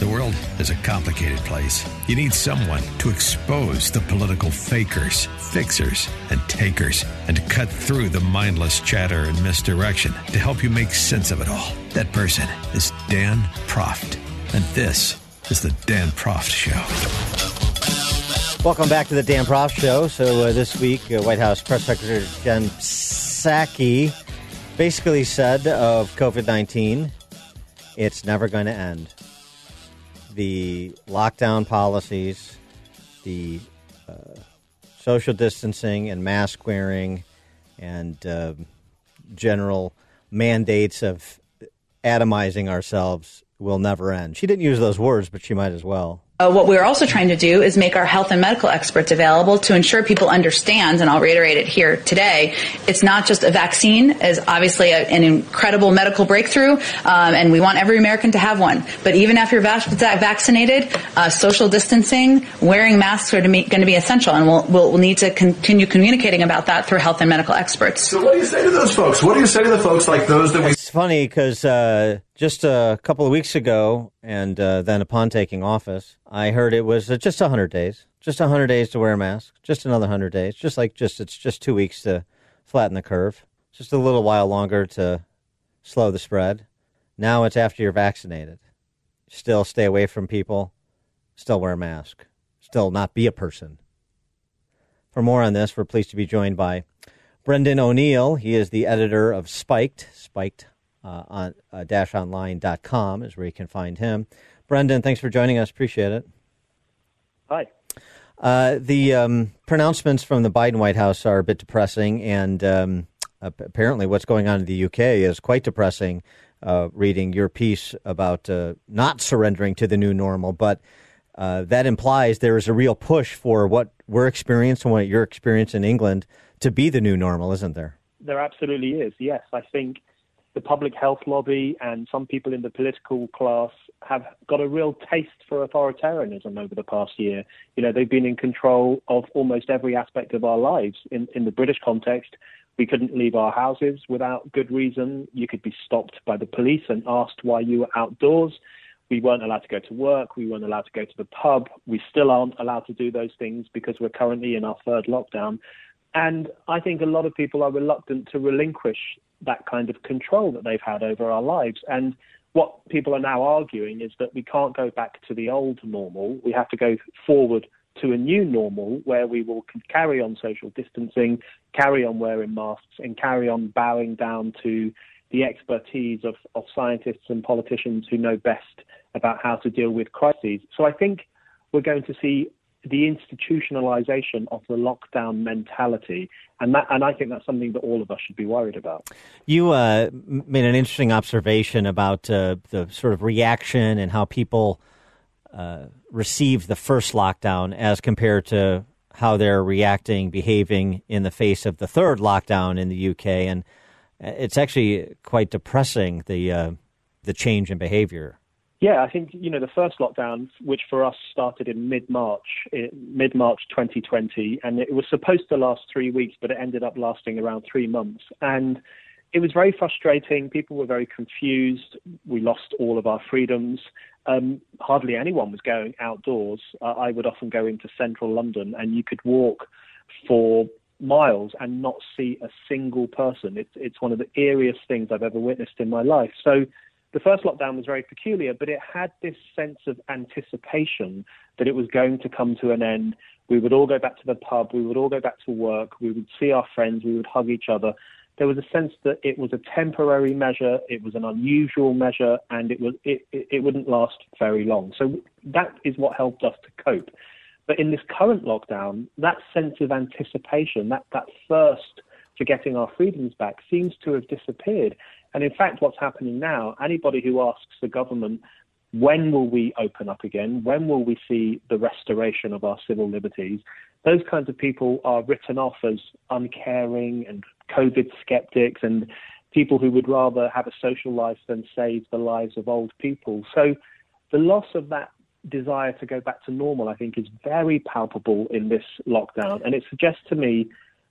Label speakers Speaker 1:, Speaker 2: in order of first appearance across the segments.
Speaker 1: The world is a complicated place. You need someone to expose the political fakers, fixers, and takers, and to cut through the mindless chatter and misdirection to help you make sense of it all. That person is Dan Proft. And this is the Dan Proft Show.
Speaker 2: Welcome back to the Dan Proft Show. So uh, this week, uh, White House Press Secretary Jen Psaki basically said of COVID 19, it's never going to end the lockdown policies, the uh, social distancing and mask wearing, and uh, general mandates of atomizing ourselves will never end. She didn't use those words, but she might as well.
Speaker 3: Uh, what we're also trying to do is make our health and medical experts available to ensure people understand, and I'll reiterate it here today, it's not just a vaccine is obviously a, an incredible medical breakthrough, um, and we want every American to have one. But even after you're vac- vaccinated, uh, social distancing, wearing masks are going to be essential, and we'll, we'll, we'll need to continue communicating about that through health and medical experts.
Speaker 4: So what do you say to those folks? What do you say to the folks like those that we...
Speaker 2: It's funny because uh, just a couple of weeks ago, and uh, then upon taking office, I heard it was uh, just 100 days, just 100 days to wear a mask, just another 100 days, just like just it's just two weeks to flatten the curve, just a little while longer to slow the spread. Now it's after you're vaccinated. Still stay away from people, still wear a mask, still not be a person. For more on this, we're pleased to be joined by Brendan O'Neill. He is the editor of Spiked, Spiked uh, on uh, dashonline.com is where you can find him. Brendan, thanks for joining us. Appreciate it.
Speaker 5: Hi.
Speaker 2: Uh, the um, pronouncements from the Biden White House are a bit depressing, and um, apparently, what's going on in the UK is quite depressing. Uh, reading your piece about uh, not surrendering to the new normal, but uh, that implies there is a real push for what we're experiencing, what you're experiencing in England, to be the new normal, isn't there?
Speaker 5: There absolutely is. Yes, I think the public health lobby and some people in the political class have got a real taste for authoritarianism over the past year. You know, they've been in control of almost every aspect of our lives. In, in the British context, we couldn't leave our houses without good reason. You could be stopped by the police and asked why you were outdoors. We weren't allowed to go to work. We weren't allowed to go to the pub. We still aren't allowed to do those things because we're currently in our third lockdown. And I think a lot of people are reluctant to relinquish that kind of control that they've had over our lives. And what people are now arguing is that we can't go back to the old normal. We have to go forward to a new normal where we will carry on social distancing, carry on wearing masks, and carry on bowing down to the expertise of, of scientists and politicians who know best about how to deal with crises. So I think we're going to see the institutionalization of the lockdown mentality, and that, and I think that's something that all of us should be worried about.
Speaker 2: You uh, made an interesting observation about uh, the sort of reaction and how people uh, received the first lockdown as compared to how they're reacting, behaving in the face of the third lockdown in the UK, and it's actually quite depressing the uh, the change in behavior.
Speaker 5: Yeah, I think you know the first lockdown, which for us started in mid March, mid March 2020, and it was supposed to last three weeks, but it ended up lasting around three months, and it was very frustrating. People were very confused. We lost all of our freedoms. Um, hardly anyone was going outdoors. Uh, I would often go into central London, and you could walk for miles and not see a single person. It's it's one of the eeriest things I've ever witnessed in my life. So the first lockdown was very peculiar, but it had this sense of anticipation that it was going to come to an end. We would all go back to the pub, we would all go back to work, we would see our friends, we would hug each other. There was a sense that it was a temporary measure, it was an unusual measure, and it was it, it, it wouldn't last very long. So that is what helped us to cope. But in this current lockdown, that sense of anticipation, that, that thirst for getting our freedoms back seems to have disappeared. And in fact, what's happening now, anybody who asks the government When will we open up again? When will we see the restoration of our civil liberties? Those kinds of people are written off as uncaring and COVID skeptics and people who would rather have a social life than save the lives of old people. So the loss of that desire to go back to normal, I think, is very palpable in this lockdown. And it suggests to me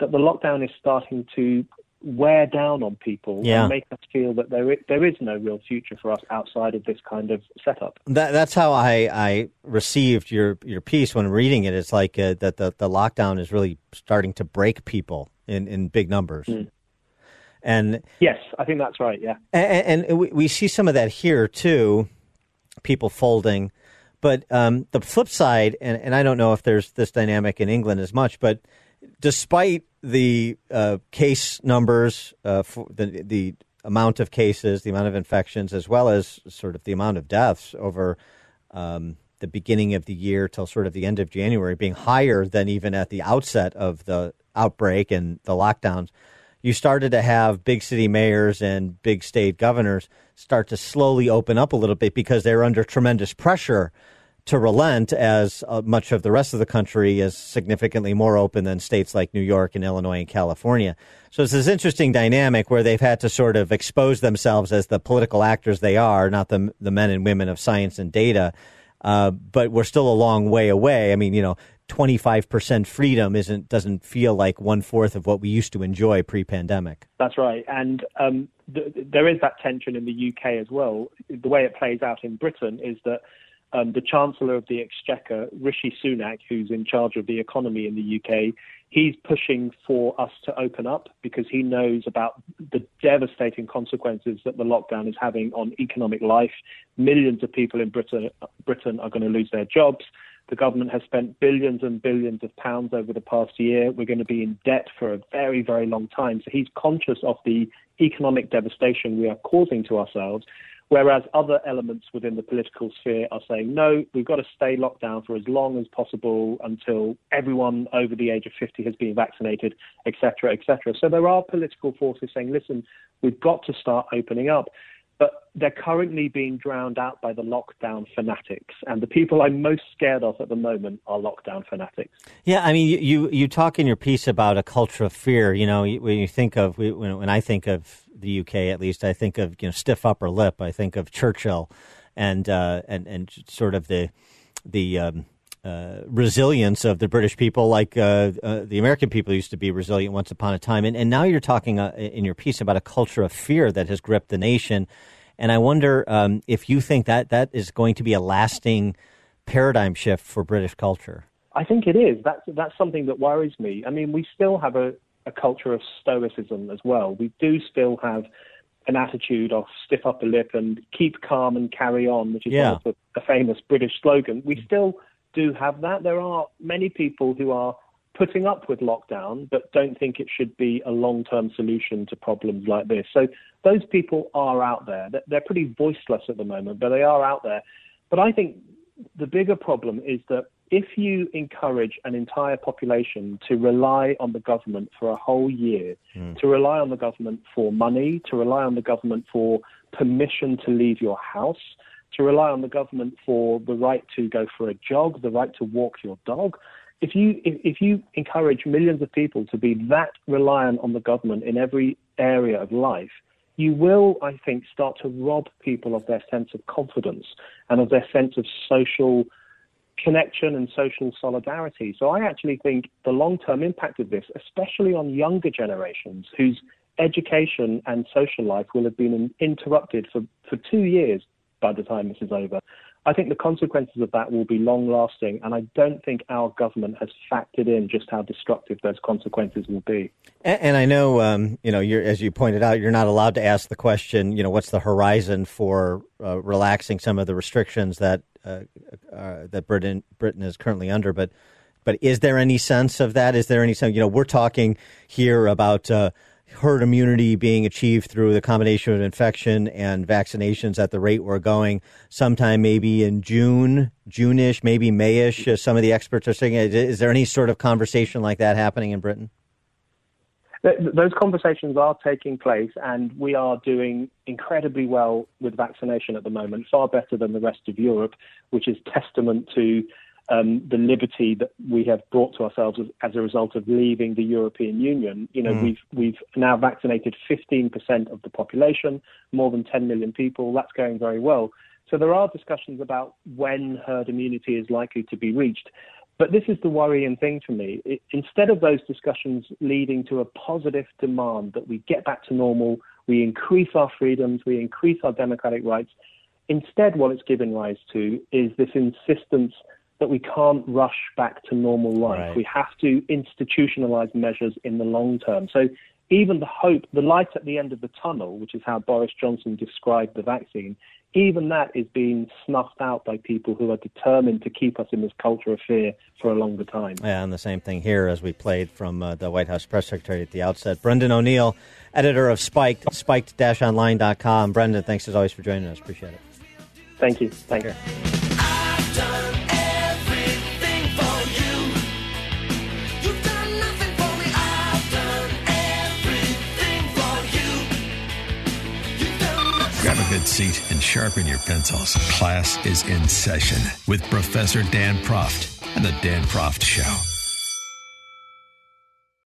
Speaker 5: that the lockdown is starting to wear down on people
Speaker 2: yeah.
Speaker 5: and make us feel that there is, there is no real future for us outside of this kind of setup.
Speaker 2: That, that's how I, I received your, your piece when reading it. It's like uh, that the, the lockdown is really starting to break people in, in big numbers. Mm. And
Speaker 5: yes, I think that's right. Yeah,
Speaker 2: and, and we, we see some of that here too. People folding, but um, the flip side, and, and I don't know if there's this dynamic in England as much, but despite the uh, case numbers, uh, the the amount of cases, the amount of infections, as well as sort of the amount of deaths over um, the beginning of the year till sort of the end of January, being higher than even at the outset of the outbreak and the lockdowns. You started to have big city mayors and big state governors start to slowly open up a little bit because they're under tremendous pressure to relent as uh, much of the rest of the country is significantly more open than states like New York and Illinois and California. So it's this interesting dynamic where they've had to sort of expose themselves as the political actors they are, not the, the men and women of science and data. Uh, but we're still a long way away. I mean, you know, 25% freedom isn't doesn't feel like one fourth of what we used to enjoy pre-pandemic.
Speaker 5: That's right, and um, th- there is that tension in the UK as well. The way it plays out in Britain is that um, the Chancellor of the Exchequer, Rishi Sunak, who's in charge of the economy in the UK, he's pushing for us to open up because he knows about the devastating consequences that the lockdown is having on economic life. Millions of people in Britain, Britain are going to lose their jobs. The government has spent billions and billions of pounds over the past year. We're going to be in debt for a very, very long time. So he's conscious of the economic devastation we are causing to ourselves. Whereas other elements within the political sphere are saying, no, we've got to stay locked down for as long as possible until everyone over the age of 50 has been vaccinated, etc., etc. So there are political forces saying, listen, we've got to start opening up. But they're currently being drowned out by the lockdown fanatics. And the people I'm most scared of at the moment are lockdown fanatics.
Speaker 2: Yeah, I mean, you, you talk in your piece about a culture of fear. You know, when you think of, when, when I think of the UK at least. I think of you know stiff upper lip. I think of Churchill, and uh, and and sort of the the um, uh, resilience of the British people, like uh, uh, the American people used to be resilient once upon a time. And and now you're talking uh, in your piece about a culture of fear that has gripped the nation. And I wonder um, if you think that that is going to be a lasting paradigm shift for British culture.
Speaker 5: I think it is. That's that's something that worries me. I mean, we still have a a culture of stoicism as well. We do still have an attitude of stiff upper lip and keep calm and carry on, which is
Speaker 2: yeah.
Speaker 5: one of the, the famous British slogan. We still do have that. There are many people who are putting up with lockdown but don't think it should be a long term solution to problems like this. So those people are out there. They're pretty voiceless at the moment, but they are out there. But I think the bigger problem is that if you encourage an entire population to rely on the government for a whole year, mm. to rely on the government for money, to rely on the government for permission to leave your house, to rely on the government for the right to go for a jog, the right to walk your dog, if you if, if you encourage millions of people to be that reliant on the government in every area of life, you will, I think, start to rob people of their sense of confidence and of their sense of social connection and social solidarity. So I actually think the long term impact of this, especially on younger generations whose education and social life will have been interrupted for, for two years by the time this is over. I think the consequences of that will be long lasting, and I don't think our government has factored in just how destructive those consequences will be.
Speaker 2: And, and I know, um, you know, as you pointed out, you're not allowed to ask the question, you know, what's the horizon for uh, relaxing some of the restrictions that uh, uh, that Britain Britain is currently under, but. But is there any sense of that? Is there any sense? You know, we're talking here about uh, herd immunity being achieved through the combination of infection and vaccinations at the rate we're going sometime maybe in June, June-ish, maybe May-ish. Uh, some of the experts are saying, is there any sort of conversation like that happening in Britain?
Speaker 5: those conversations are taking place, and we are doing incredibly well with vaccination at the moment, far better than the rest of Europe, which is testament to um, the liberty that we have brought to ourselves as, as, a result of leaving the European Union. You know, mm. we've we've now vaccinated 15% of the population, more than 10 million people. That's going very well. So there are discussions about when herd immunity is likely to be reached. But this is the worrying thing for me. It, instead of those discussions leading to a positive demand that we get back to normal, we increase our freedoms, we increase our democratic rights, instead, what it's given rise to is this insistence that we can't rush back to normal life. Right. We have to institutionalize measures in the long term. So even the hope, the light at the end of the tunnel, which is how Boris Johnson described the vaccine, even that is being snuffed out by people who are determined to keep us in this culture of fear for a longer time.
Speaker 2: Yeah, and the same thing here as we played from uh, the White House press secretary at the outset. Brendan O'Neill, editor of Spiked, spiked-online.com. Brendan, thanks as always for joining us. Appreciate it.
Speaker 5: Thank you. Thank you.
Speaker 1: Good seat and sharpen your pencils. Class is in session with Professor Dan Proft and the Dan Proft Show.